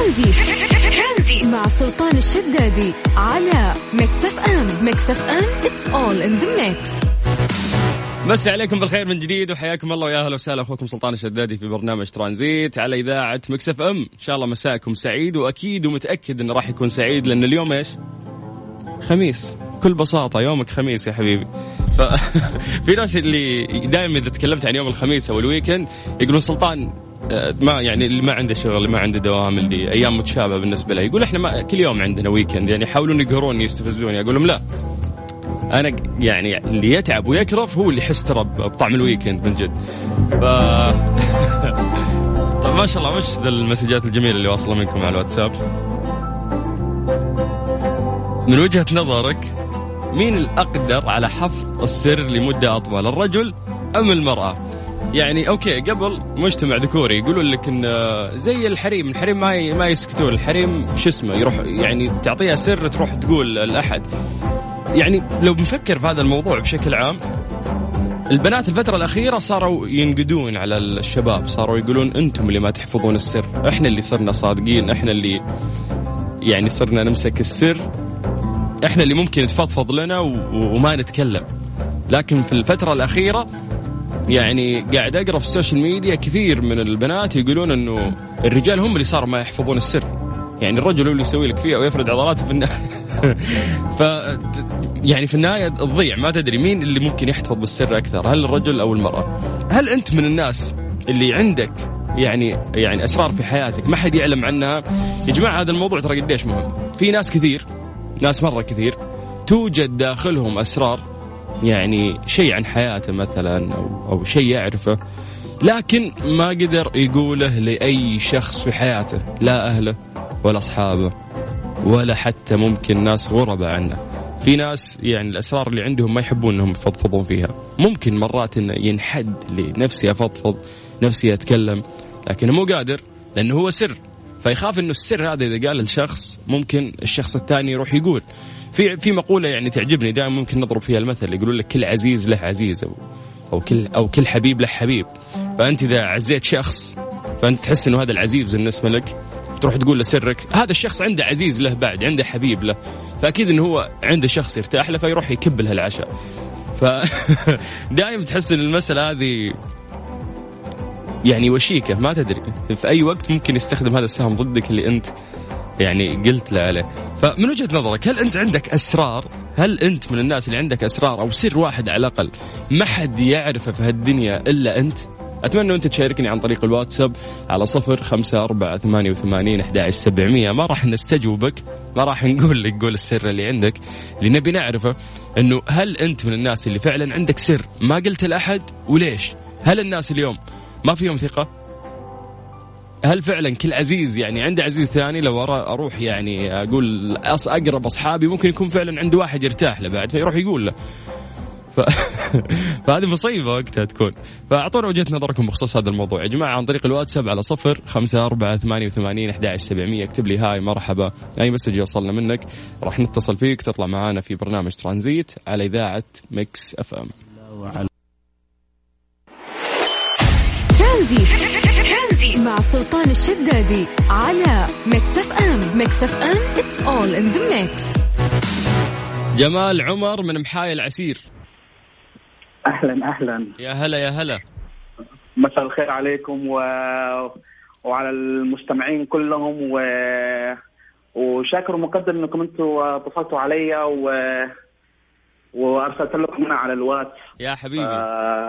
ترانزيت. مع سلطان الشدادي على Mix FM Mix FM it's all in the mix مسي عليكم بالخير من جديد وحياكم الله ويا أهلا وسهلا. أخوكم سلطان الشدادي في برنامج ترانزيت على إذاعة Mix FM إن شاء الله مساءكم سعيد وأكيد ومتأكد انه راح يكون سعيد لأن اليوم إيش؟ خميس. بكل بساطة يومك خميس يا حبيبي. ففي ناس اللي دائما إذا تكلمت عن يوم الخميس أو ال weekend يقولون سلطان ما يعني اللي ما عنده شغل اللي ما عنده دوام اللي أيام متشابهة بالنسبة له. يقول إحنا ما كل يوم عندنا weekend يعني يحاولون يقهروني يستفزوني أقول لهم لا. أنا يعني اللي يتعب ويكرف هو اللي يحس ترى بطعم ال weekend من جد. ف طيب ما شاء الله وش ذا ال messageات الجميلة اللي واصلة منكم على الواتساب؟ من وجهة نظرك مين الأقدر على حفظ السر لمدة أطول الرجل أم المرأة؟ يعني أوكي قبل مجتمع ذكوري يقولون لك إن زي الحريم الحريم ما ما يسكتون. الحريم شو اسمه؟ يروح يعني تعطيها سر تروح تقول لأحد. يعني لو بنفكر في هذا الموضوع بشكل عام البنات الفترة الأخيرة صاروا ينقدون على الشباب صاروا يقولون أنتم اللي ما تحفظون السر إحنا اللي صرنا صادقين إحنا اللي يعني صرنا نمسك السر إحنا اللي ممكن تفضفض لنا وما نتكلم. لكن في الفترة الأخيرة يعني قاعد أقرأ في ال social media كثير من البنات يقولون أنه الرجال هم اللي صاروا ما يحفظون السر. يعني الرجل هو اللي يسوي لك فيها ويفرد عضلاته في النهاية ف يعني في النهاية تضيع. ما تدري مين اللي ممكن يحتفظ بالسر أكثر هل الرجل أو المرأة؟ هل أنت من الناس اللي عندك يعني يعني أسرار في حياتك؟ ما حد يعلم عنها. يا جماعة هذا الموضوع ترى قديش مهم. في ناس كثير ناس مرة كثير توجد داخلهم أسرار يعني شيء عن حياته مثلا أو, أو شيء يعرفه لكن ما قدر يقوله لأي شخص في حياته لا أهله ولا أصحابه ولا حتى ممكن ناس غرباء عنه. في ناس يعني الأسرار اللي عندهم ما يحبون أنهم يفضفضون فيها. ممكن مرات إنه ينحد لنفسي أفضفض نفسي أتكلم لكنه مو قادر لأنه هو سر. فيخاف إنه السر هذا إذا قال لشخص ممكن الشخص الثاني يروح يقول. في في مقولة يعني تعجبني دائما ممكن نضرب فيها المثل يقولون لك كل عزيز له عزيز أو كل أو كل حبيب له حبيب. فأنت إذا عزيت شخص فأنت تحس إنه هذا العزيز بالنسبة لك تروح تقول له سرك هذا الشخص عنده عزيز له بعد عنده حبيب له. فأكيد إنه هو عنده شخص يرتاح له فيروح يكب له العشاء. ف دائما تحس إن المسألة هذه يعني وشيكة ما تدري. في أي وقت ممكن يستخدم هذا السهم ضدك اللي أنت يعني قلت له عليه. فمن وجهة نظرك هل أنت عندك أسرار؟ هل أنت من الناس اللي عندك أسرار أو سر واحد على الأقل ما حد يعرفه في هالدنيا إلا أنت؟ أتمنى أنت تشاركني عن طريق الواتساب على صفر خمسة أربعة ثمانية وثمانين أحد سبعمية. ما راح نستجوبك ما راح نقول لك قول السر اللي عندك اللي نبي نعرفه إنه هل أنت من الناس اللي فعلا عندك سر؟ ما قلت لأحد وليش؟ هل الناس اليوم ما فيهم ثقة؟ هل فعلا كل عزيز يعني عنده عزيز ثاني؟ لو أروح يعني أقول أقرب أصحابي ممكن يكون فعلا عنده واحد يرتاح له بعد فيروح يقول له. ف... فهذه مصيبة وقتها تكون. فأعطونا وجهة نظركم بخصوص هذا الموضوع. يا جماعة عن طريق الواتساب على صفر خمسة أربعة ثمانية وثمانين أحد سبعمية. اكتب لي هاي مرحبا. أي message يوصلنا منك راح نتصل فيك تطلع معانا في برنامج ترانزيت على إذاعة Mix FM. ترانزيت مع سلطان الشدادي على Mix FM Mix FM it's all in the mix جمال عمر من محايل عسير. أهلا أهلا. يا هلا يا هلا. مساء الخير عليكم و... وعلى المستمعين كلهم و... وشاكر ومقدر إنكم أنتم اتصلتوا علي و... وأرسلت لكم أنا على الواتس. يا حبيبي.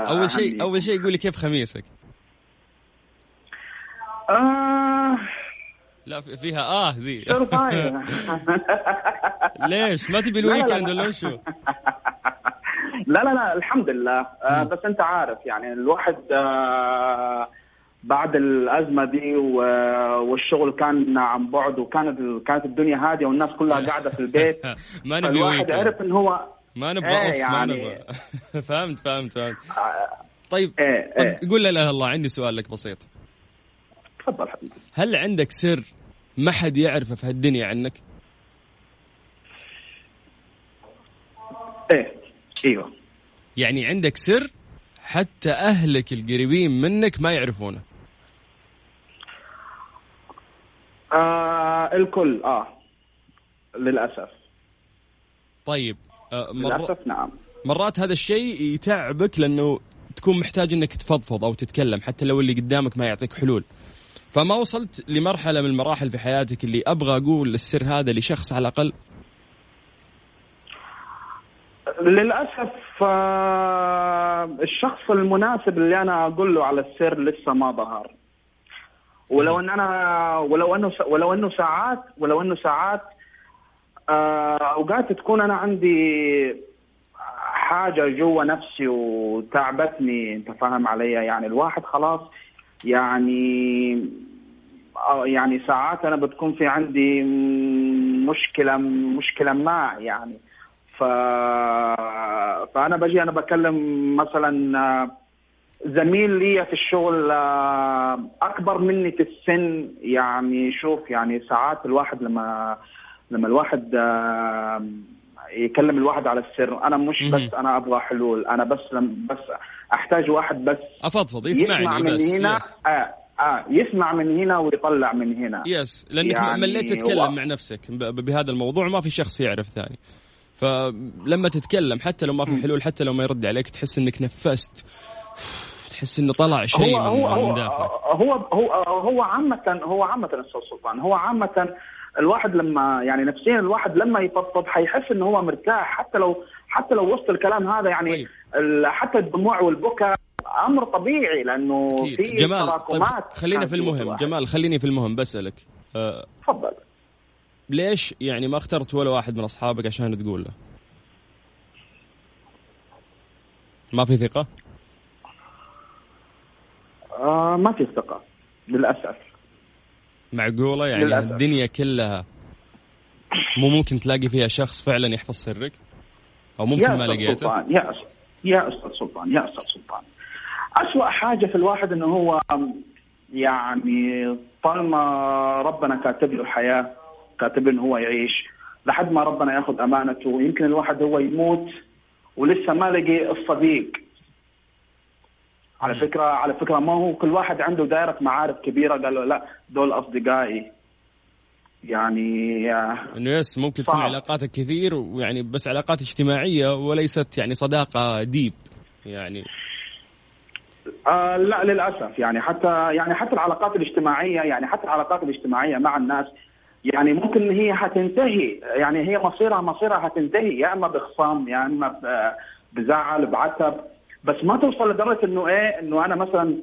أول شيء أول شيء قولي كيف خميسك؟ آه لا فيها آه ذي. ليش؟ ما تبي ال weekend ولا وشو؟ لا لا لا الحمد لله. آه بس أنت عارف يعني الواحد آه بعد الأزمة دي والشغل كان عن بعد وكانت كانت الدنيا هادية والناس كلها قاعدة في البيت ما نبي الواحد عرف إن هو ما نبغى إيه يعني ما نبغى. فهمت فهمت فهمت. طيب إيه طيب إيه. قول لا اله الله عندي سؤال لك بسيط. تفضل حبيبي. هل عندك سر ما حد يعرفه في هالدنيا عنك؟ إيه إيوه. يعني عندك سر حتى أهلك القريبين منك ما يعرفونه. آه الكل آه. للأسف. طيب آه مر... للأسف نعم. مرات هذا الشيء يتعبك لأنه تكون محتاج إنك تفضفض أو تتكلم حتى لو اللي قدامك ما يعطيك حلول. فما وصلت لمرحلة من المراحل في حياتك اللي أبغى أقول السر هذا لشخص على الأقل؟ للأسف آه، الشخص المناسب اللي أنا أقول له على السر لسه ما ظهر. ولو إن أنا ولو إنه ولو إنه ساعات ولو إنه ساعات آه، أوقات تكون أنا عندي حاجة جوا نفسي وتعبتني أنت فاهم علي؟ يعني الواحد خلاص يعني يعني ساعات أنا بتكون في عندي مشكلة مشكلة ما يعني. ف فأنا بجي أنا بكلم مثلا زميل لي في الشغل أكبر مني في السن يعني شوف يعني ساعات الواحد لما لما الواحد يكلم الواحد على السر أنا مش بس أنا أبغى حلول أنا بس لم بس أحتاج واحد بس أفضفض يسمعني يسمع من بس هنا يس. آه آه يسمع من هنا ويطلع من هنا. يس لأنك يعني مليت تتكلم هو- مع نفسك بهذا الموضوع ما في شخص يعرف ثاني. فلما تتكلم حتى لو ما في حلول حتى لو ما يرد عليك تحس إنك نفست. تحس إنه طلع شيء هو هو من, من هو داخلك. هو هو هو عامة هو عامة أستاذ سلطان هو عامة الواحد لما يعني نفسيا الواحد لما يفضفض حيحس إنه هو مرتاح. حتى لو حتى لو وسط الكلام هذا يعني طيب. حتى الدموع والبكاء أمر طبيعي لأنه. في جمال طيب خلينا في المهم. الواحد. جمال خليني في المهم بسألك. أه تفضل. ليش يعني ما اخترت ولا واحد من أصحابك عشان تقول له؟ ما في ثقة؟ آه ما في ثقة للأسف. معقولة يعني؟ للأسف. الدنيا كلها مو ممكن تلاقي فيها شخص فعلا يحفظ سرك؟ أو ممكن ما لقيته؟ سلطان يا أستاذ يا أستاذ سلطان يا أستاذ سلطان. أسوأ حاجة في الواحد إنه هو يعني طالما ربنا كاتب له الحياة كاتب إنه هو يعيش لحد ما ربنا ياخذ أمانته يمكن الواحد هو يموت ولسه ما لقي الصديق. على فكرة على فكرة ما هو كل واحد عنده دائرة معارف كبيرة. قال له لا دول أصدقائي. يعني آه، إنه يس ممكن تكون. علاقاتك كثير ويعني بس علاقات اجتماعية وليست يعني صداقة ديب. يعني آه لا للأسف. يعني حتى يعني حتى العلاقات الاجتماعيه يعني حتى العلاقات الاجتماعية مع الناس يعني ممكن هي حتنتهي. يعني هي مصيرها مصيرها حتنتهي يا إما بخصام يا إما بزعل بعتب. بس ما توصل لدرجة إنه إيه إنه أنا مثلا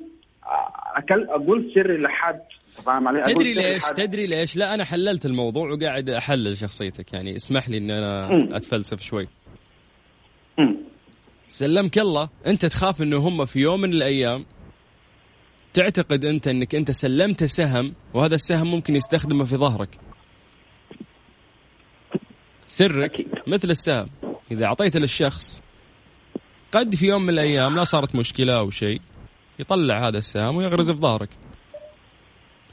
أكل أقول سري لحد فاهم علي؟ تدري ليش. تدري ليش لا أنا حللت الموضوع وقاعد أحلل شخصيتك يعني اسمح لي ان أنا. أتفلسف شوي. سلمك الله أنت تخاف إنه هم في يوم من الأيام تعتقد أنت إنك أنت سلمت سهم وهذا السهم ممكن يستخدمه في ظهرك سرك. مثل السهم إذا أعطيته للشخص قد في يوم من الأيام لا صارت مشكلة أو شيء يطلع هذا السهم ويغرز في ظهرك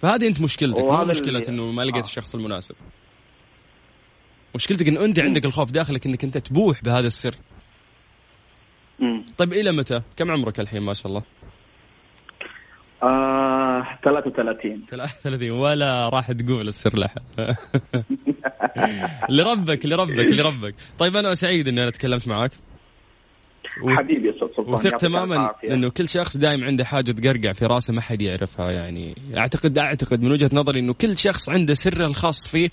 فهذه أنت مشكلتك مو مشكلة اللي- إنه ما لقيت آه. الشخص المناسب مشكلتك انه أنت عندك الخوف داخلك إنك أنت تبوح بهذا السر مم. طيب إلى متى؟ كم عمرك الحين ما شاء الله؟ آه 33 33 ولا راح تقول السر لحد لربك لربك لربك طيب أنا سعيد إني أنا تكلمت معك و- حبيبي يا أستاذ سلطان وثق تماما. إنه كل شخص دائما عنده حاجة تقرقع في راسه ما حد يعرفها يعني اعتقد أعتقد من وجهة نظري إنه كل شخص عنده سره الخاص فيه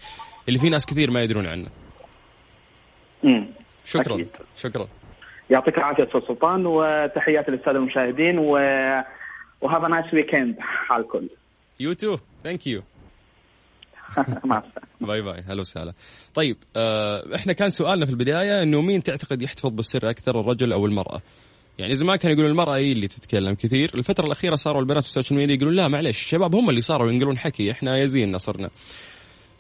اللي في ناس كثير ما يدرون عنه. مم. شكرا. أكيد. شكرا. يعطيك العافية أستاذ سلطان وتحياتي للسادة المشاهدين و وهذا nice weekend على الكل. you too thank you مع السلامة. bye bye. هلا وسهلا. طيب آه إحنا كان سؤالنا في البداية إنه مين تعتقد يحتفظ بالسر أكثر الرجل أو المرأة؟ يعني زمان كانوا يقولون المرأة هي اللي تتكلم كثير. الفترة الأخيرة صاروا البنات في ال social media يقولون لا معلش الشباب هم اللي صاروا ينقلون حكي إحنا يزيننا صرنا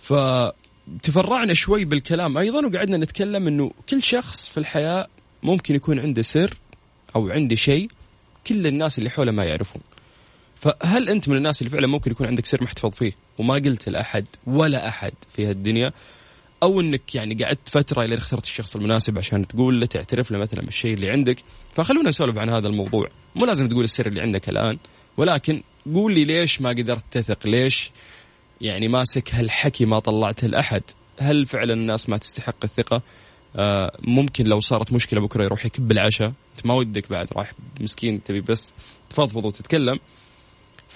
فتفرعنا شوي بالكلام أيضا وقعدنا نتكلم إنه كل شخص في الحياة ممكن يكون عنده سر أو عنده شيء كل الناس اللي حوله ما يعرفون. فهل أنت من الناس اللي فعلا ممكن يكون عندك سر محتفظ فيه؟ وما قلت لأحد ولا أحد في هالدنيا. أو إنك يعني قعدت فترة إلى اخترت الشخص المناسب عشان تقول له تعترف له مثلا بالشيء اللي عندك. فخلونا نسولف عن هذا الموضوع. مو لازم تقول السر اللي عندك الآن ولكن قول لي ليش ما قدرت تثق؟ ليش يعني ماسك هالحكي ما طلعته لأحد؟ هل فعلا الناس ما تستحق الثقة؟ آه ممكن لو صارت مشكلة بكرة يروح يكب العشاء. أنت ما ودك بعد راح مسكين تبي بس تفضفض وتتكلم.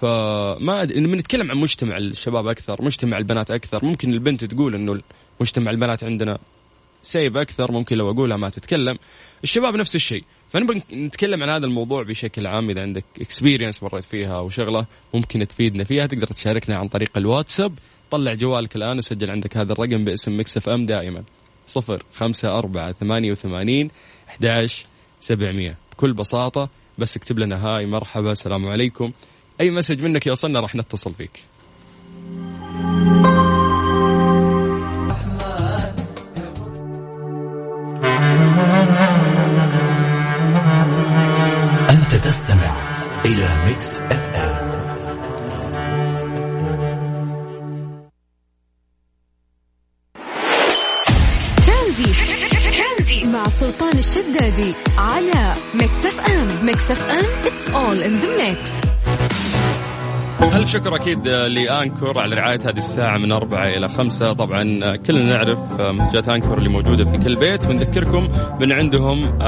فما أد... لما نتكلم عن مجتمع الشباب أكثر مجتمع البنات أكثر ممكن البنت تقول إنه مجتمع البنات عندنا سيب أكثر ممكن لو أقولها ما تتكلم. الشباب نفس الشيء. فنبغى نتكلم عن هذا الموضوع بشكل عام إذا عندك اكسبيرينس مريت فيها أو شغلة ممكن تفيدنا فيها تقدر تشاركنا عن طريق الواتساب. طلع جوالك الآن وسجل عندك هذا الرقم باسم Mix FM دائما. صفر خمسة أربعة ثمانية وثمانين أحداش سبعمية. بكل بساطة بس اكتب لنا hi مرحبا السلام عليكم. أي message منك يوصلنا راح نتصل فيك أنت تستمع إلى Mix FM. ترانزيت. مع سلطان الشدادي على Mix FM. Mix FM it's all in the mix. شكر أكيد ل Anker على رعاية هذه الساعة من أربعة إلى خمسة. طبعا كلنا نعرف منتجات Anker اللي موجودة في كل بيت. ونذكركم من عندهم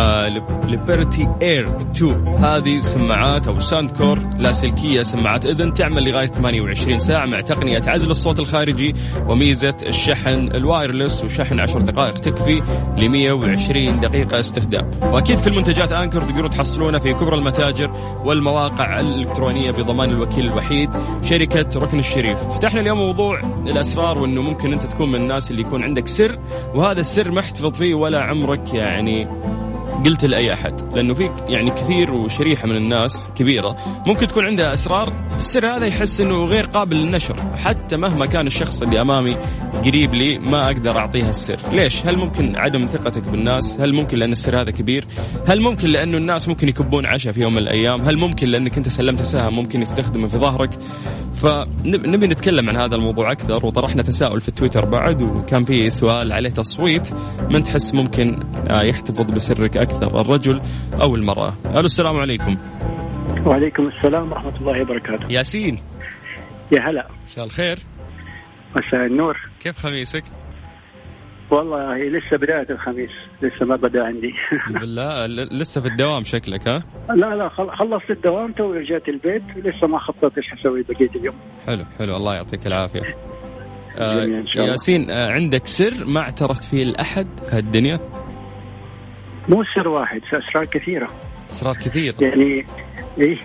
Liberty Air 2 هذه سماعات أو Soundcore لاسلكية سماعات إذن تعمل لغاية 28 ساعة مع تقنية عزل الصوت الخارجي وميزة الشحن ال wireless. وشحن 10 دقائق تكفي ل 120 دقيقة استخدام. وأكيد كل منتجات Anker تقدروا تحصلونها في كبرى المتاجر والمواقع الإلكترونية بضمان الوكيل الوحيد. شركة ركن الشريف. فتحنا اليوم موضوع الأسرار وأنه ممكن أنت تكون من الناس اللي يكون عندك سر وهذا السر ما فيه ولا عمرك يعني قلت لأي أحد لأنه في يعني كثير وشريحة من الناس كبيرة ممكن تكون عندها أسرار السر هذا يحس إنه غير قابل للنشر حتى مهما كان الشخص اللي أمامي قريب لي ما أقدر أعطيها السر. ليش؟ هل ممكن عدم ثقتك بالناس؟ هل ممكن لأن السر هذا كبير؟ هل ممكن لأنه الناس ممكن يكبون عشاء في يوم من الأيام؟ هل ممكن لأنك أنت سلمت سهم ممكن يستخدمه في ظهرك؟ فنبي نتكلم عن هذا الموضوع أكثر وطرحنا تساؤل في تويتر بعد وكان في سؤال عليه تصويت من تحس ممكن يحتفظ بسرك أكثر الرجل أو المرأة. ألو السلام عليكم. وعليكم السلام ورحمة الله وبركاته. ياسين. يا هلا. مساء الخير. مساء النور. كيف خميسك؟ والله لسه بداية الخميس لسه ما بدأ عندي. بالله لسه في الدوام شكلك ها؟ لا لا خلصت الدوام تو رجعت البيت لسه ما خططت إيش حسوي بقية اليوم. حلو حلو. الله يعطيك العافية. آه ياسين آه عندك سر ما اعترفت فيه لأحد في هالدنيا؟ مو سر واحد أسرار كثيرة. أسرار كثيرة. يعني إيه.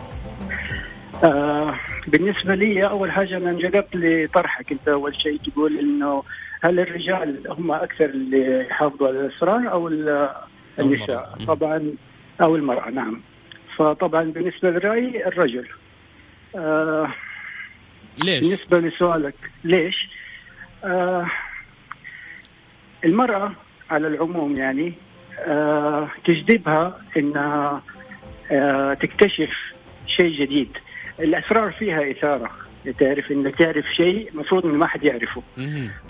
آه بالنسبة لي أول حاجة أنا انجذبت لطرحك أنت أول شيء تقول إنه هل الرجال هم أكثر اللي يحافظوا على الأسرار أو النساء؟ طبعا أو المرأة نعم. فطبعا بالنسبة لرأيي الرجل. آه ليش؟ بالنسبة لسؤالك ليش؟ آه المرأة على العموم يعني تجذبها انها آه تكتشف شيء جديد. الأسرار فيها إثارة. تعرف انه تعرف شيء المفروض انه ما حد يعرفه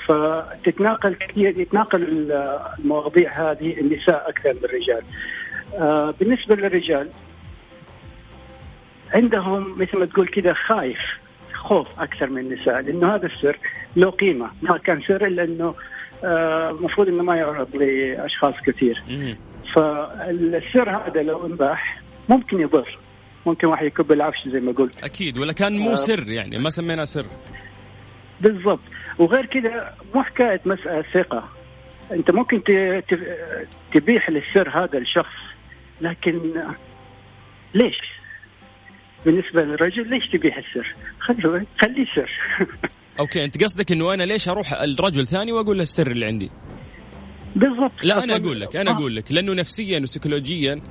فتتناقل كثير يتناقل المواضيع هذه النساء أكثر من الرجال. آه بالنسبة للرجال عندهم مثل ما تقول كذا خايف خوف أكثر من النساء لأنه هذا السر له قيمة. ما كان سر إلا إنه المفروض إنه ما يعرض لأشخاص كثير. فالسر هذا لو انباح ممكن يضر. ممكن واحد يكب العفش زي ما قلت. أكيد ولا كان مو سر يعني ما سميناه سر. بالضبط. وغير كذا مو حكاية مسألة ثقة. أنت ممكن تبيح للسر هذا الشخص لكن ليش؟ بالنسبة للرجل ليش تبيح السر؟ خليه خليه سر. أوكي أنت قصدك إنه أنا ليش أروح الرجل ثاني وأقول له السر اللي عندي؟ بالضبط. لا أنا أقول لك أنا أقول لك لأنه نفسيا وسيكولوجيا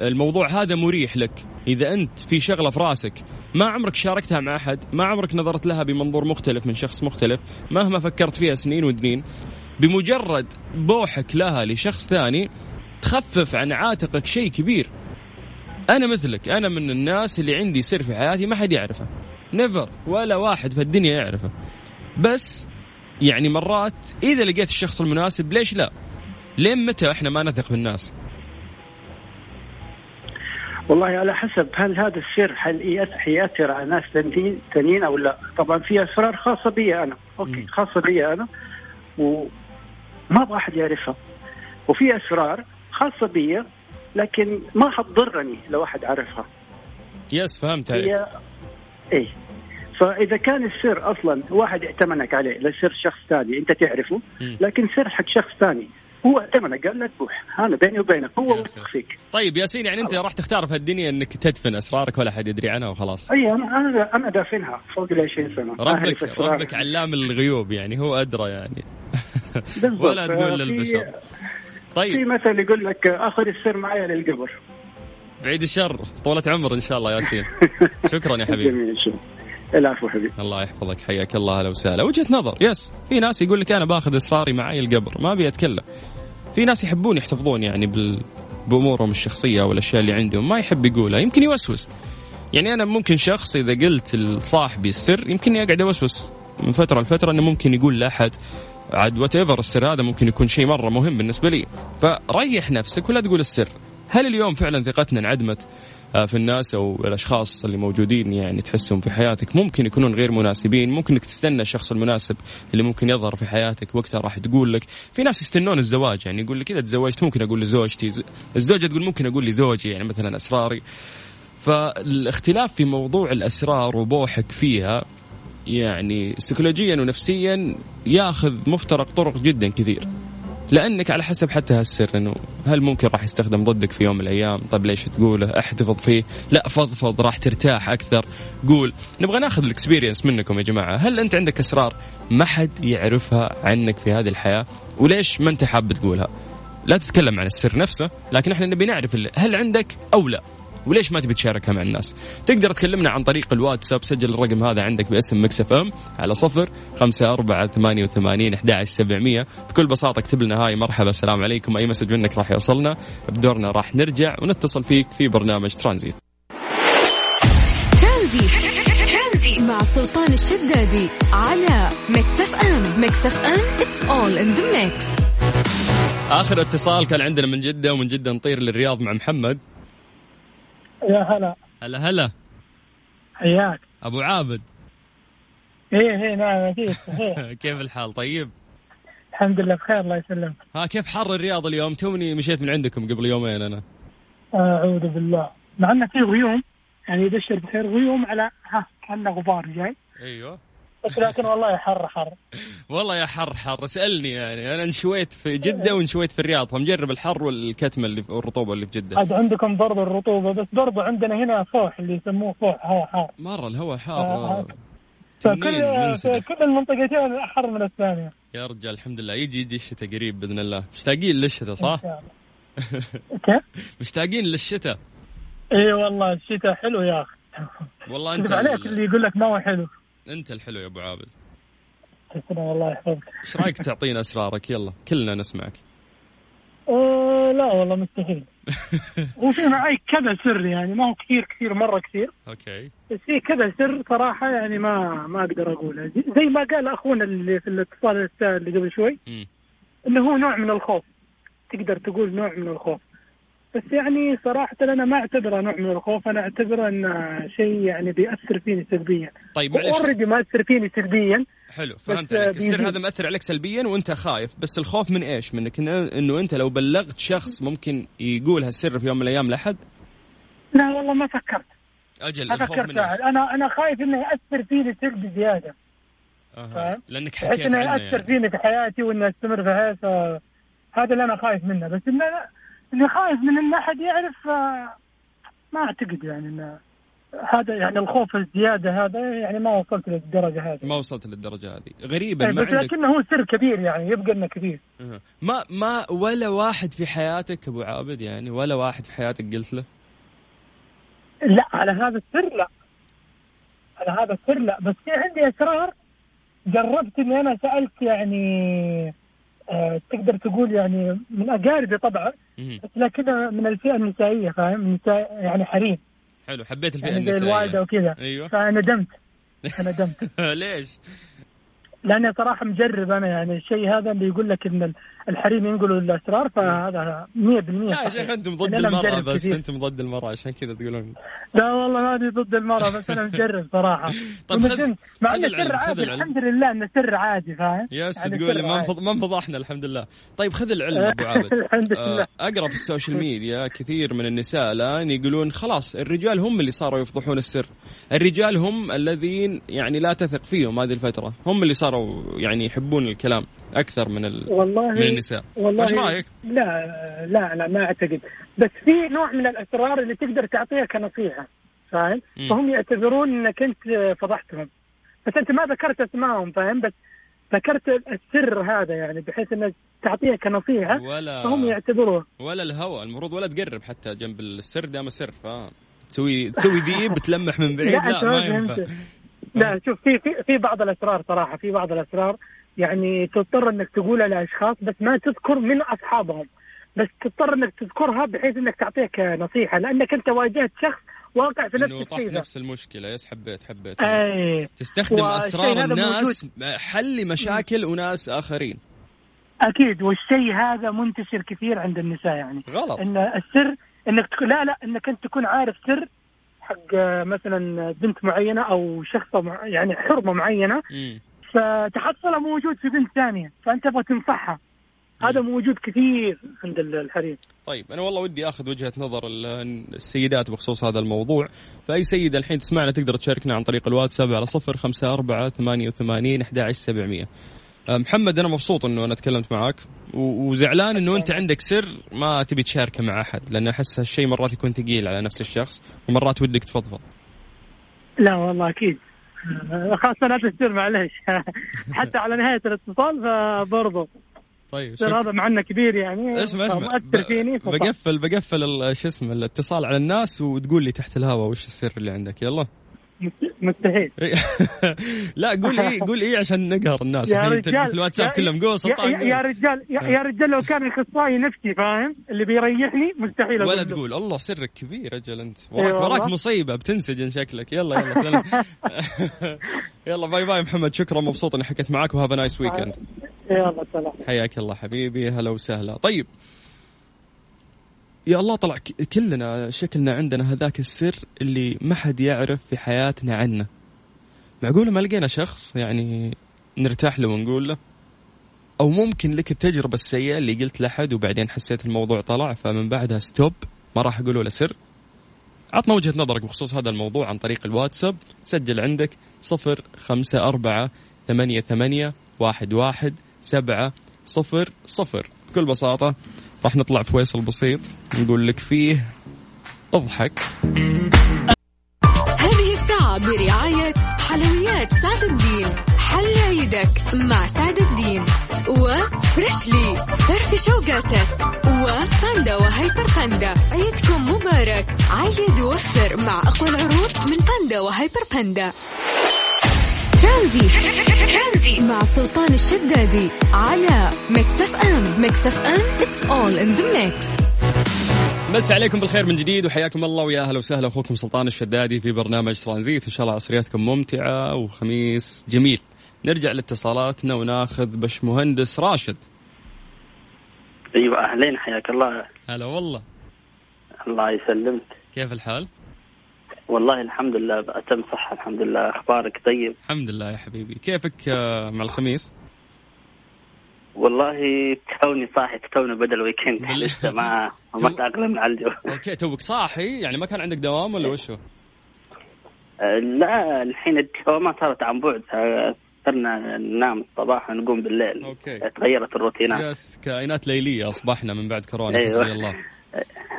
الموضوع هذا مريح لك. إذا أنت في شغلة في راسك ما عمرك شاركتها مع أحد ما عمرك نظرت لها بمنظور مختلف من شخص مختلف مهما فكرت فيها سنين ودنين بمجرد بوحك لها لشخص ثاني تخفف عن عاتقك شيء كبير. أنا مثلك أنا من الناس اللي عندي سر في حياتي ما حد يعرفه. نيفر ولا واحد في الدنيا يعرفه. بس يعني مرات إذا لقيت الشخص المناسب ليش لا؟ لين متى إحنا ما نثق في الناس والله على حسب هل هذا السر هل يأثر على ناس ثانيين ثانيين أو لا؟ طبعا في أسرار خاصة بي أنا. okay خاصة بي أنا. وما أبغى أحد يعرفها. وفي أسرار خاصة بي لكن ما حتضرني لو أحد عرفها. yes فهمت عليك. هي إيه. فإذا كان السر أصلا واحد ائتمنك عليه لا سر شخص ثاني أنت تعرفه. لكن سر حق شخص ثاني هو ائتمنك قال لا تبوح أنا بيني وبينك هو yes. فيك طيب ياسين يعني أنت راح تختار في الدنيا إنك تدفن أسرارك ولا حد يدري عنها وخلاص؟ أي أنا أنا أنا دافنها فوق ال 20 سنه ربك في. ربك علام الغيوب يعني هو أدرى يعني. ولا تقول في- للبشر. في طيب. مثل يقول لك اخذ السر معايا للقبر. بعيد الشر طولة عمر إن شاء الله ياسين. شكرا يا حبيبي. جميل شكرا. العفو حبيبي. الله يحفظك حياك الله أهلا وسهلا. وجهة نظر يس في ناس يقول لك أنا باخذ اسراري معي القبر ما أبي أتكلم. في ناس يحبون يحتفظون يعني بال... بأمورهم الشخصية والأشياء اللي عندهم ما يحب يقولها يمكن يوسوس. يعني أنا ممكن شخص إذا قلت لصاحبي السر يمكن أقعد أوسوس من فترة لفترة إنه ممكن يقول لأحد عاد whatever السر هذا ممكن يكون شيء مرة مهم بالنسبة لي. فريح نفسك ولا تقول السر. هل اليوم فعلا ثقتنا انعدمت؟ آه، في الناس أو الأشخاص اللي موجودين يعني تحسهم في حياتك. ممكن يكونون غير مناسبين. ممكن إنك تستنى الشخص المناسب اللي ممكن يظهر في حياتك. وقتها راح تقول لك في ناس يستنون الزواج يعني. يقول لك إذا تزوجت ممكن أقول لزوجتي. الزوجة تقول ممكن أقول لزوجي يعني مثلا أسراري. فالاختلاف في موضوع الأسرار وبوحك فيها يعني سيكولوجيا ونفسيا ياخذ مفترق طرق جدا كثير. لأنك على حسب حتى هالسر إنه هل ممكن راح يستخدم ضدك في يوم من الأيام؟ طيب ليش تقوله؟ احتفظ فيه. لا فضفض راح ترتاح أكثر. قول نبغى ناخذ ال experience منكم يا جماعة. هل أنت عندك أسرار؟ ما حد يعرفها عنك في هذه الحياة. وليش ما أنت حاب تقولها؟ لا تتكلم عن السر نفسه لكن إحنا نبي نعرف هل عندك أو لا. وليش ما تبي تشاركها مع الناس؟ تقدر تكلمنا عن طريق الواتساب سجل الرقم هذا عندك باسم مكس اف ام على صفر خمسة أربعة ثمانية وثمانين أحد سبعمية. بكل بساطة اكتب لنا hi مرحبا السلام عليكم. أي message منك راح يوصلنا؟ بدورنا راح نرجع ونتصل فيك في برنامج ترانزيت. ترانزيت مع سلطان الشدادي على Mix FM Mix FM it's all in the mix. آخر اتصال كان عندنا من جدة ومن جدة نطير للرياض مع محمد. يا هلا. هلا هلا. حياك. أبو عابد. إيه إيه نعم أكيد كيف الحال؟ طيب. الحمد لله بخير الله يسلمك. ها كيف حر الرياض اليوم؟ توني مشيت من عندكم قبل يومين أنا. أعوذ بالله. مع إنه في غيوم يعني يبشر بخير غيوم على ها كانه غبار جاي. أيوه. بس لكن والله حر حر. والله يا حر حر. اسالني يعني. أنا انشويت في جدة وانشويت في الرياض فمجرب الحر والكتمة اللي والرطوبة اللي في جدة. عاد عندكم برضو الرطوبة بس برضو عندنا هنا فوح اللي يسموه فوح هواء حار. مرة الهواء آه، حار فكل تنين منسدح. كل المنطقتين حر من الثانية. يا رجال الحمد لله. يجي يجي الشتاء قريب بإذن الله. مشتاقين للشتاء صح؟ كيف؟ مشتاقين للشتاء. اي والله الشتاء حلو يا أخي. والله أنت عليك ال... اللي يقول لك ما هو حلو. انت الحلو يا ابو عابد. تسلم الله يحفظك. إيش رأيك تعطينا أسرارك؟ يلا كلنا نسمعك. أه لا والله مستحيل. وفي معي كذا سر يعني ما هو كثير كثير مرة كثير. أوكي. بس في كذا سر صراحة يعني ما ما أقدر أقوله. زي ما قال أخونا اللي في الاتصال اللي قبل شوي. إنه هو نوع من الخوف. تقدر تقول نوع من الخوف. بس يعني صراحة أنا ما أعتبره نوع من الخوف أنا أعتبره أنه شيء يعني بيأثر فيني سلبيا. طيب معلش أوريدي مأثر فيني سلبيا حلو فهمت عليك. السر. هذا مأثر عليك سلبيا وأنت خايف بس الخوف من إيش؟ منك إنه- إنه أنت لو بلغت شخص ممكن يقول هالسر في يوم من الأيام لأحد؟ لا والله ما فكرت. أجل ما الخوف من أحد. أنا أنا خايف إنه يأثر فيني سلبي زيادة؟ لأنك بحيث حكيت عنه يأثر يعني. فيني في حياتي وانه أستمر في حياتي هذا اللي أنا خايف منه. بس إنه اللي خايف من إن أحد يعرف آه، ما أعتقد يعني انه هذا يعني الخوف الزيادة هذا يعني ما وصلت للدرجة هذه. ما وصلت للدرجة هذه. غريبا يعني ما بس عندك لكنه هو سر كبير يعني يبقى إنه كبير. ما ما ولا واحد في حياتك أبو عابد يعني ولا واحد في حياتك قلت له؟ لا على هذا السر لا. على هذا السر لا. بس في عندي اسرار جربت إني أنا سألت يعني آه تقدر تقول يعني من أقاربي طبعا لكنها من الفئة النسائية فاهم؟ نساء يعني حريم. حلو حبيت الفئة يعني زي الوالدة النسائيه وكذا. أيوه. فندمت فندمت ليش؟ لأني صراحة مجرب أنا يعني الشيء هذا اللي يقول لك إن الحريم ينقلوا الاسرار فهذا 100% لا يا. شيخ أنتم ضد مجرب بس كثير. أنتم ضد المرأة عشان كذا تقولون. لا والله هذه ضد المرأة بس أنا مجرب صراحة. طيب خذ- مع خذ انه العلم، سر خذ عادي. الحمد لله انه سر عادي فاهم؟ yes يعني تقول ما ما انفضحنا الحمد لله. طيب خذ العلم أبو عابد. الحمد آه، لله. أقرأ في السوشيال ميديا كثير من النساء الآن يقولون خلاص الرجال هم اللي صاروا يفضحون السر. الرجال هم الذين يعني لا تثق فيهم هذه الفترة. هم اللي صاروا يعني يحبون الكلام. أكثر من ال... والله من النساء. والله إيش رأيك؟ لا لا لا ما أعتقد. بس في نوع من الأسرار اللي تقدر تعطيها كنصيحة فاهم؟ فهم يعتبرون إنك أنت فضحتهم. بس أنت ما ذكرت اسمائهم فاهم؟ بس ذكرت السر هذا يعني بحيث إنك تعطيها كنصيحة ولا فهم يعتبروه ولا الهوى المفروض ولا تقرب حتى جنب السر دام السر ف تسوي تسوي ذيب تلمح من بعيد لا, أنت ما. ينفع. لا شوف في في في بعض الأسرار صراحة في بعض الأسرار يعني تضطر إنك تقولها لاشخاص بس ما تذكر من أصحابهم. بس تضطر إنك تذكرها بحيث إنك تعطيها كنصيحه لأنك أنت واجهت شخص واقع في نفس إنه طاح. نفس المشكلة. يس حبيت حبيت. اي تستخدم أسرار الناس حل لمشاكل أناس آخرين. أكيد. والشيء هذا منتشر كثير عند النساء يعني. غلط. إن السر إنك تكون لا لا إنك أنت تكون عارف سر حق مثلا بنت معينة أو شخصة مع يعني حرمة معينة. فتحصله موجود في بنت ثانية فأنت تبغى تنصحها. هذا موجود كثير عند الحريم. طيب أنا والله ودي أخذ وجهة نظر ال- السيدات بخصوص هذا الموضوع. فأي سيده الحين تسمعنا تقدر تشاركنا عن طريق الواتساب على صفر خمسة أربعة ثمانية وثمانين أحد سبعمية. محمد أنا مبسوط أنه أنا تكلمت معاك. وزعلان أنه أنت عندك سر ما تبي تشاركه مع أحد لأن أحس هالشيء مرات يكون ثقيل على نفس الشخص ومرات ودك تفضفض. لا والله أكيد. خاصه لا تستر معلش حتى على نهاية الاتصال فبرضه طيب شكرا. هذا مع انه كبير يعني. اسمع اسمع. مؤثر فيني. بقفل بقفل شو اسمه الاتصال على الناس وتقول لي تحت الهواء وش السر اللي عندك. يلا. مستحيل. لا قول إيه قول إيه عشان نقهر الناس. يا رجال في الواتساب كلهم قول سلطان يا, يا رجال يا, يا رجال لو كان اخصائي نفسي فاهم؟ اللي بيريحني مستحيل ولا. تقول الله سرك كبير أجل أنت. وراك والله. وراك مصيبة بتنسجن شكلك. يلا يلا سلام. يلا bye bye محمد. شكرا مبسوط إني حكيت معك و have nice weekend يلا سلام. حياك الله حبيبي هلا وسهلا. طيب يا الله طلع كلنا شكلنا عندنا هذاك السر اللي ما حد يعرف في حياتنا عنه. معقوله ما لقينا شخص يعني نرتاح له ونقول له؟ أو ممكن لك التجربة السيئة اللي قلت لحد وبعدين حسيت الموضوع طلع فمن بعدها stop ما راح أقوله له سر. عطنا وجهة نظرك بخصوص هذا الموضوع عن طريق الواتساب. سجل عندك صفر خمسة أربعة ثمانية ثمانية واحد واحد سبعة صفر صفر. بكل بساطة راح نطلع في فيصل بسيط نقول لك فيه اضحك. هذه الساعة برعاية حلويات سعد الدين حل عيدك مع سعد الدين وفريشلي فرف شوقاتك وباندا وهيبر باندا. عيدكم مبارك عيد ووفر مع أقوى العروض من باندا وهيبر باندا. ترانزيت. مع سلطان الشدادي على Mix FM Mix FM it's all in the mix. مسا عليكم بالخير من جديد وحياكم الله ويا أهلا وسهلا أخوكم سلطان الشدادي في برنامج ترانزيت. إن شاء الله عصرياتكم ممتعة وخميس جميل. نرجع لاتصالاتنا وناخذ بش مهندس راشد. أيوه أهلين حياك الله. هلا والله. الله يسلمك. كيف الحال؟ والله الحمد لله بأتم صحة الحمد لله أخبارك طيب الحمد لله يا حبيبي كيفك مع الخميس؟ والله توني صاحي توني بدأ ال weekend. لسه ما ما تأقلم على الجو okay توك صاحي يعني ما كان عندك دوام ولا وشو؟ لا الحين الدوامات صارت عن بعد صرنا ننام الصباح ونقوم بالليل okay. تغيرت الروتينات yes كائنات ليلية أصبحنا من بعد كورونا أيوة. حسبي الله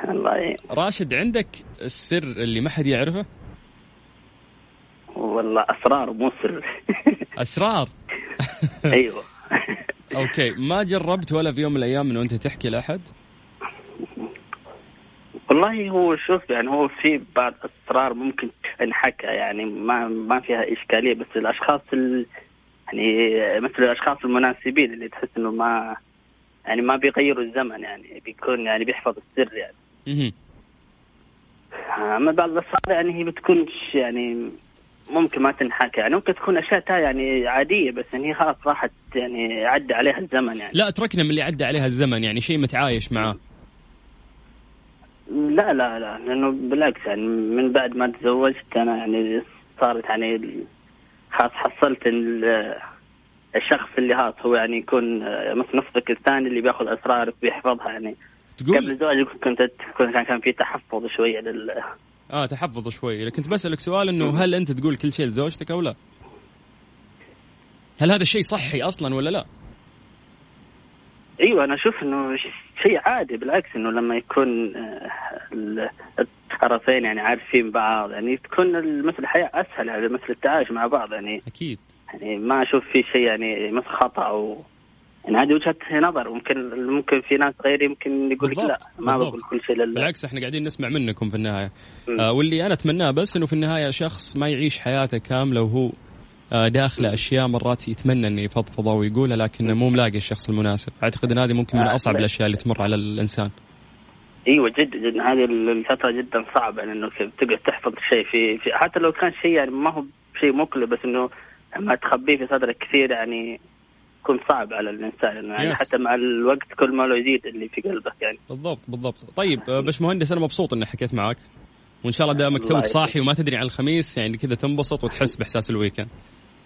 الله يعين. راشد عندك السر اللي ما حد يعرفه؟ والله أسرار مو سر أسرار أيوه okay ما جربت ولا في يوم من الأيام انه أنت تحكي لأحد؟ والله هو شوف يعني هو في بعض أسرار ممكن تنحكى يعني ما ما فيها إشكالية بس الأشخاص ال يعني مثل الأشخاص المناسبين اللي تحس إنه ما يعني ما بيغيروا الزمن يعني بيكون يعني بيحفظ السر يعني. أما بعض الاسرار يعني هي بتكون ش- يعني ممكن ما تنحكى يعني ممكن تكون أشياء تا يعني عادية بس يعني هي خلاص راحت يعني عدى عليها الزمن يعني. لا اتركنا من اللي عدى عليها الزمن يعني شيء متعايش معاه. لا لا لا لأنه بالعكس يعني من بعد ما تزوجت أنا يعني صارت يعني خلاص حصلت ال- الشخص اللي هذا هو يعني يكون مثل نصفك الثاني اللي بيأخذ اسرارك ويحفظها يعني. تقول الزواج كنت كنت كان كان في تحفظ شوية لل آه تحفظ شوي لكن كنت بسألك سؤال إنه هل أنت تقول كل شيء لزوجتك أو لا؟ هل هذا الشيء صحي أصلا ولا لا؟ أيوه أنا أشوف إنه شيء عادي بالعكس إنه لما يكون آه، ال- الطرفين يعني عارفين بعض يعني تكون مثل الحياة أسهل يعني مثل التعايش مع بعض يعني أكيد يعني ما أشوف في شيء يعني مثل خطأ أو يعني هذه وجهة نظر. ممكن ممكن في ناس غيري يمكن يقول لك لا ما بالضبط. بقول كل شيء لله. بالعكس إحنا قاعدين نسمع منكم في النهاية. آه واللي أنا أتمناه بس إنه في النهاية شخص ما يعيش حياته كاملة وهو آه داخله أشياء مرات يتمنى إنه يفضفضها ويقولها لكنه مو ملاقي الشخص المناسب. أعتقد إن هذه ممكن من آه، أصعب لا. الأشياء اللي تمر على الإنسان. إيوه جدا جدا هذه الفترة جدا صعبة إنه كيف تقعد تحفظ شيء في, في حتى لو كان شيء يعني ما هو شيء مقلب بس إنه لما تخبيه في صدرك كثير يعني يكون صعب على الإنسان يعني Yes. حتى مع الوقت كل ما لو يزيد اللي في قلبك يعني. بالضبط بالضبط. طيب آه، باش مهندس أنا مبسوط إني حكيت معاك. وإن شاء الله دامك توك. صاحي وما تدري عن الخميس يعني كذا تنبسط وتحس بإحساس الويكند.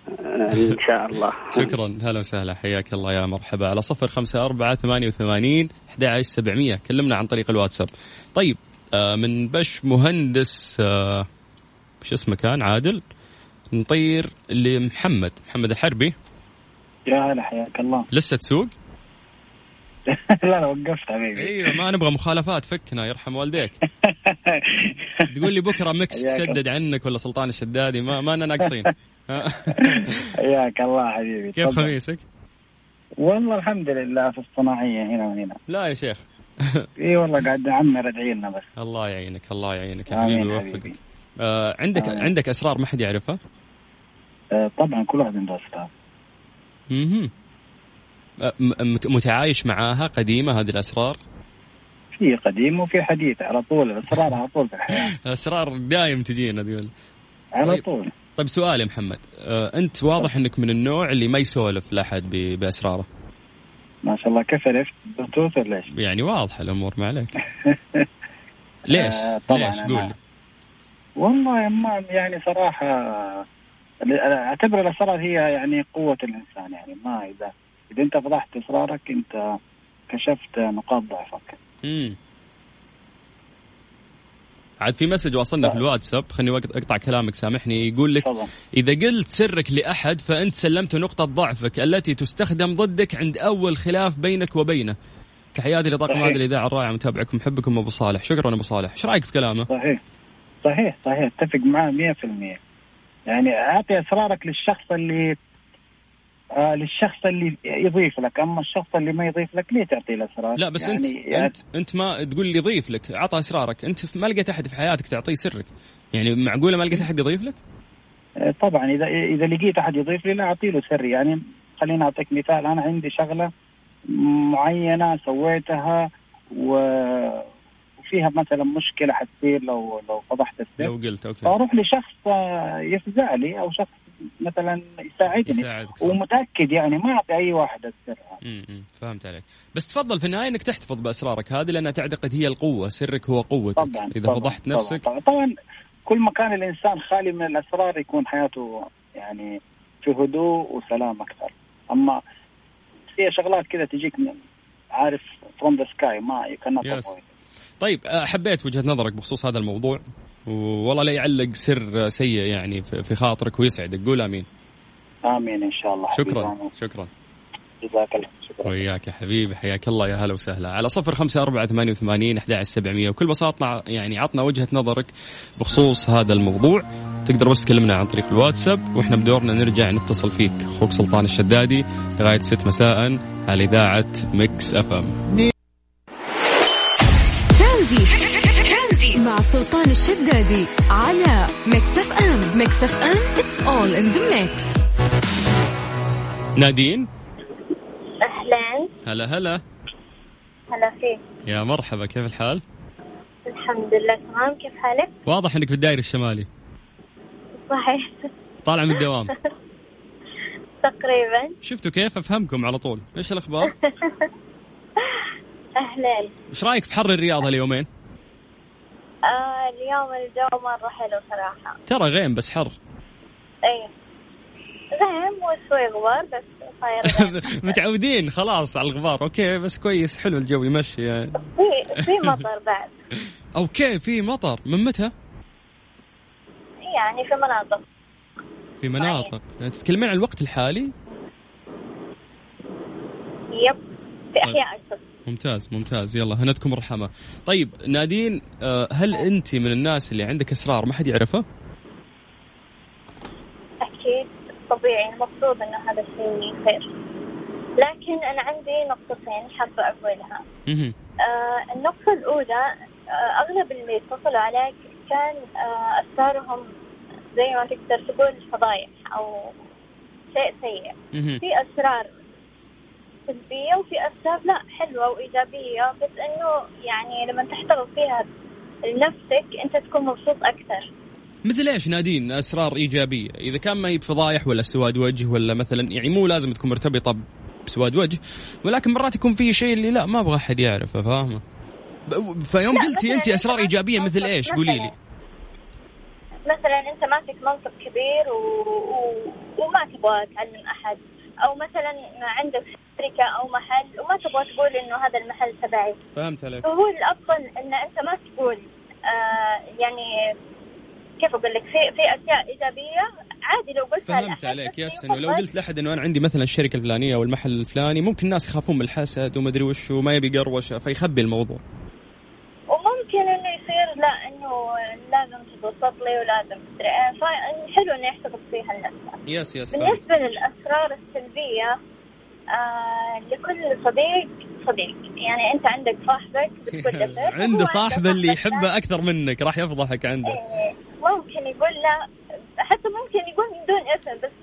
آه، إن شاء الله. شكرا. هلا وسهلا. حياك الله يا مرحبا. على صفر خمسة أربعة ثمانية وثمانين أحد عشر سبعمية. كلمنا عن طريق الواتساب. طيب آه من بش مهندس وش اسمه كان؟ عادل. نطير لمحمد. محمد الحربي. يا هلا حياك الله لسه تسوق لا لا وقفت حبيبي أيوه ما نبغى مخالفات فكنا يرحم والديك تقول لي بكرة مكس تسدد عنك ولا سلطان الشدادي ما ما أنا ناقصين؟ حياك الله حبيبي كيف. خميسك؟ والله الحمد لله في الصناعية هنا وهنا لا يا شيخ إي والله قاعد أعمر ادعي لنا بس الله يعينك الله يعينك يا حبيبي. ويوفقك آه عندك آمين. عندك أسرار ما حد يعرفها؟ آه، طبعا كل واحد عنده أسرار أها متعايش معاها قديمة هذه الأسرار؟ في قديم وفي حديث على طول الأسرار على طول في الحياة. اسرار دايم تجينا تقول على طيب. طول. طيب سؤال يا محمد. آه أنت واضح أنك من النوع اللي ما يسولف لأحد بأسراره. ما شاء الله كيف عرفت؟ بلوتوث ولا إيش؟ يعني واضحه الأمور ما عليك. ليش؟ آه، طبعاً ليش؟ قول. والله ما يعني صراحة أعتبر الأسرار هي يعني قوة الإنسان يعني ما اذا إذا أنت فضحت اسرارك أنت كشفت نقاط ضعفك. امم عاد في مسج وصلنا في الواتساب. خليني وقت أقطع كلامك سامحني. يقول لك تفضل. إذا قلت سرك لأحد فأنت سلمت نقطة ضعفك التي تستخدم ضدك عند أول خلاف بينك وبينه. تحياتي لطاقم. هذه الإذاعة الرائعة متابعكم. محبكم أبو صالح. شكرا أبو صالح. إيش رأيك في كلامه؟ صحيح. صحيح صحيح. أتفق معاه 100% يعني أعطي أسرارك للشخص اللي آه للشخص اللي يضيف لك. أما الشخص اللي ما يضيف لك ليه تعطيه الأسرار؟ لا بس يعني أنت يعني أنت أنت ما تقول لي ضيف لك عطى أسرارك. أنت ما لقيت أحد في حياتك تعطيه سرك. يعني معقولة ما لقيت أحد يضيف لك؟ آه، طبعا. إذا إذا لقيت أحد يضيف لي لا أعطي له سري. يعني خليني أعطيك مثال. أنا عندي شغلة معينة سويتها و وفيها مثلا مشكلة حتصير لو لو فضحت السر لو قلت okay. فأروح لشخص يفزع لي أو شخص مثلا يساعدني. يساعدك. ومتأكد يعني ما أعطي أي واحد السر. امم فهمت عليك. بس تفضل في النهاية أنك تحتفظ بأسرارك هذه لأنها تعتقد هي القوة سرك هو قوتك. طبعا إذا طبعا فضحت طبعا نفسك. طبعا, طبعا كل ما كان الإنسان خالي من الأسرار يكون حياته يعني في هدوء وسلام أكثر. أما في شغلات كذا تجيك من عارف from the sky ما يو كانت. طيب آه، حبيت وجهة نظرك بخصوص هذا الموضوع والله لا يعلق سر سيء يعني في خاطرك ويسعدك. قول آمين. آمين إن شاء الله. شكرا. شكرا. جزاك الله شكرا. وياك يا حبيبي حياك الله يا هلا وسهلا. على صفر خمسة أربعة ثمانية وثمانين أحد سبعمية. وكل بساطة يعني عطنا وجهة نظرك بخصوص هذا الموضوع. تقدر بس تكلمنا عن طريق الواتساب وإحنا بدورنا نرجع نتصل فيك. أخوك سلطان الشدادي لغاية 6 مساء على إذاعة Mix FM. الشدادي على Mix FM Mix FM it's all in the mix. نادين؟ أهلا. هلا هلا. هلا فيك. يا مرحبا كيف الحال؟ الحمد لله تمام. كيف حالك؟ واضح إنك في الدائري الشمالي. صحيح. طالع من الدوام. تقريبا. شفتوا كيف؟ أفهمكم على طول. إيش الأخبار؟ أهلين إيش رأيك في حر الرياض هاليومين؟ آه اليوم الجو مرة حلو صراحة. ترى غيم بس حر. أي غيم وشوي غبار بس صاير. متعودين خلاص على الغبار. okay بس كويس حلو الجو يمشي يعني. في في مطر بعد. okay في مطر. من متى؟ يعني في مناطق. في مناطق. يعني تتكلمين عن الوقت الحالي؟ يب في. أحياء أكثر. ممتاز ممتاز. يلا هنتكم رحمة طيب نادين آه، هل انت من الناس اللي عندك اسرار ما حد يعرفها أكيد. طبيعي. المفروض إنه هذا الشيء يصير. لكن أنا عندي نقطتين حابة أقولها. آه النقطة الأولى آه أغلب اللي اتصلوا عليك كان آه أسرارهم زي ما تقدر تقول فضايح أو شيء سيء. في أسرار سلبية وفي أسرار لا حلوة وإيجابية بس إنه يعني لما تحتفظ فيها لنفسك أنت تكون مبسوط أكثر. مثل إيش نادين؟ أسرار إيجابية. إذا كان ما هي بفضايح ولا سواد وجه ولا مثلا يعني مو لازم تكون مرتبطة بسواد وجه ولكن مرات يكون في شيء اللي لا ما أبغى أحد يعرفه فاهمة؟ فيوم قلتي انت أنت أسرار إيجابية مثل إيش؟ قولي لي. مثلا أنت ماسك منصب كبير و... و... وما تبغى تعلم أحد. أو مثلا عندك شركة أو محل وما تبغى تقول إنه هذا المحل تبعي. فهمت عليك. فهو الافضل إن أنت ما تقول آه يعني كيف أقول لك في في أشياء إيجابية عادي لو قلتها فهمت عليك yes انه لو قلت لأحد إنه أنا عندي مثلا الشركة الفلانية أو المحل الفلاني ممكن الناس يخافون من الحسد وما أدري وش وما يبي قروشه فيخبي الموضوع وممكن انه يصير لا انه لازم تتوسط لي ولازم تدري. إيه، فحلو انه يحتفظ فيها لنفسه yes yes فهمت بالنسبة للأسرار السلبية آه لكل صديق صديق. يعني أنت عندك صاحبك بتقول له عنده صاحب اللي يحبه أكثر منك راح يفضحك عنده. إيه، ممكن يقول له حتى ممكن يقول من دون اسم بس آه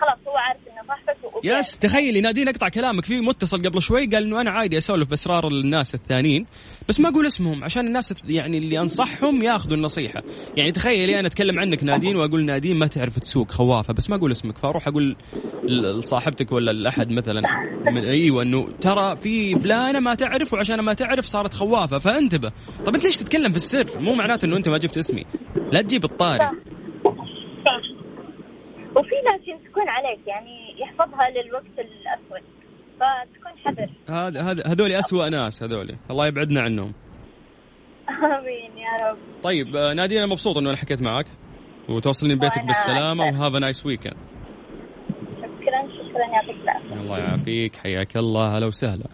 خلاص هو عارف إنه صاحبك. يس تخيلي نادين أقطع كلامك. في متصل قبل شوي قال إنه أنا عادي أسولف بأسرار الناس الثانيين بس ما أقول اسمهم عشان الناس يعني اللي أنصحهم ياخذوا النصيحة. يعني تخيلي أنا أتكلم عنك نادين وأقول نادين ما تعرف تسوق خوافة بس ما أقول اسمك فأروح أقول لصاحبتك ولا لأحد مثلا. من أيوه انه ترى في فلانة ما تعرف وعشان ما تعرف صارت خوافة فانتبه. طب أنت ليش تتكلم في السر؟ مو معناته إنه أنت ما جبت اسمي. لا تجيب الطاري. وفي ناس يمسكون عليك يعني يحفظها للوقت الأسود. فتكون حذر. هذا هذا هذول اسوء ناس هذول الله يبعدنا عنهم. آمين يا رب. طيب آه، نادين أنا مبسوط إنه أنا حكيت معك. وتوصلين بيتك بالسلامة. و have nice weekend. شكرا شكرا يعطيك العافية. الله يعافيك حياك الله هلا وسهلا.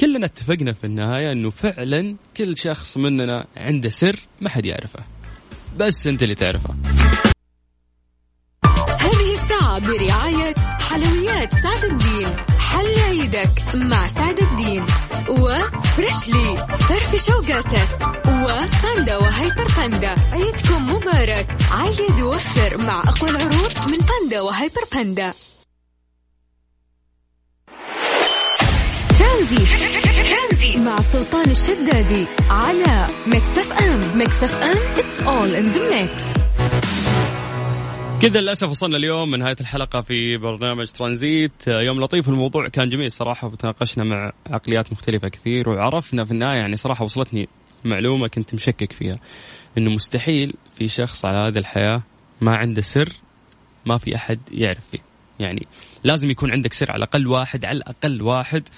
كلنا اتفقنا في النهاية إنه فعلا كل شخص مننا عنده سر ما حد يعرفه. بس أنت اللي تعرفه. برعاية حلويات سعد الدين حل عيدك مع سعد الدين وفريشلي فرف شوقاتك وباندا وهيبر باندا. عيدكم مبارك عيد ووفر مع أقوى العروض من باندا وهيبر باندا. ترانزيت مع سلطان الشدادي على ميكس أف أم. ميكس أف أم it's all in the mix. كذا للأسف وصلنا اليوم من نهاية الحلقة في برنامج ترانزيت. يوم لطيف الموضوع كان جميل صراحة وتناقشنا مع عقليات مختلفة كثير وعرفنا في النهاية يعني صراحة وصلتني معلومة كنت مشكك فيها إنه مستحيل في شخص على هذه الحياة ما عنده سر ما في أحد يعرف فيه. يعني لازم يكون عندك سر على الأقل واحد على الأقل واحد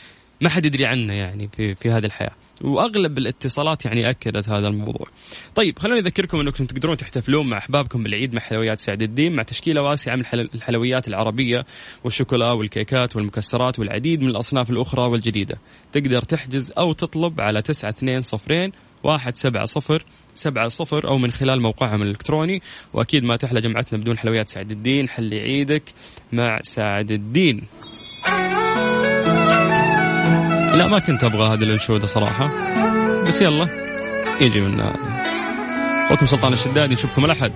ما حد يدري عنه يعني في في هذه الحياة. وأغلب الاتصالات يعني أكدت هذا الموضوع. طيب خلوني أذكركم أنكم تقدرون تحتفلون مع أحبابكم بالعيد مع حلويات سعد الدين مع تشكيلة واسعة من الحل- الحلويات العربية والشوكولا والكيكات والمكسرات والعديد من الأصناف الأخرى والجديدة. تقدر تحجز أو تطلب على 920 واحد سبعة صفر سبعة صفر أو من خلال موقعهم الإلكتروني وأكيد ما تحلى جمعتنا بدون حلويات سعد الدين حلي عيدك مع سعد الدين لا ما كنت أبغى هذه الأنشودة صراحة. بس يلا يجي منها وكم سلطان الشدادي نشوفكم الأحد.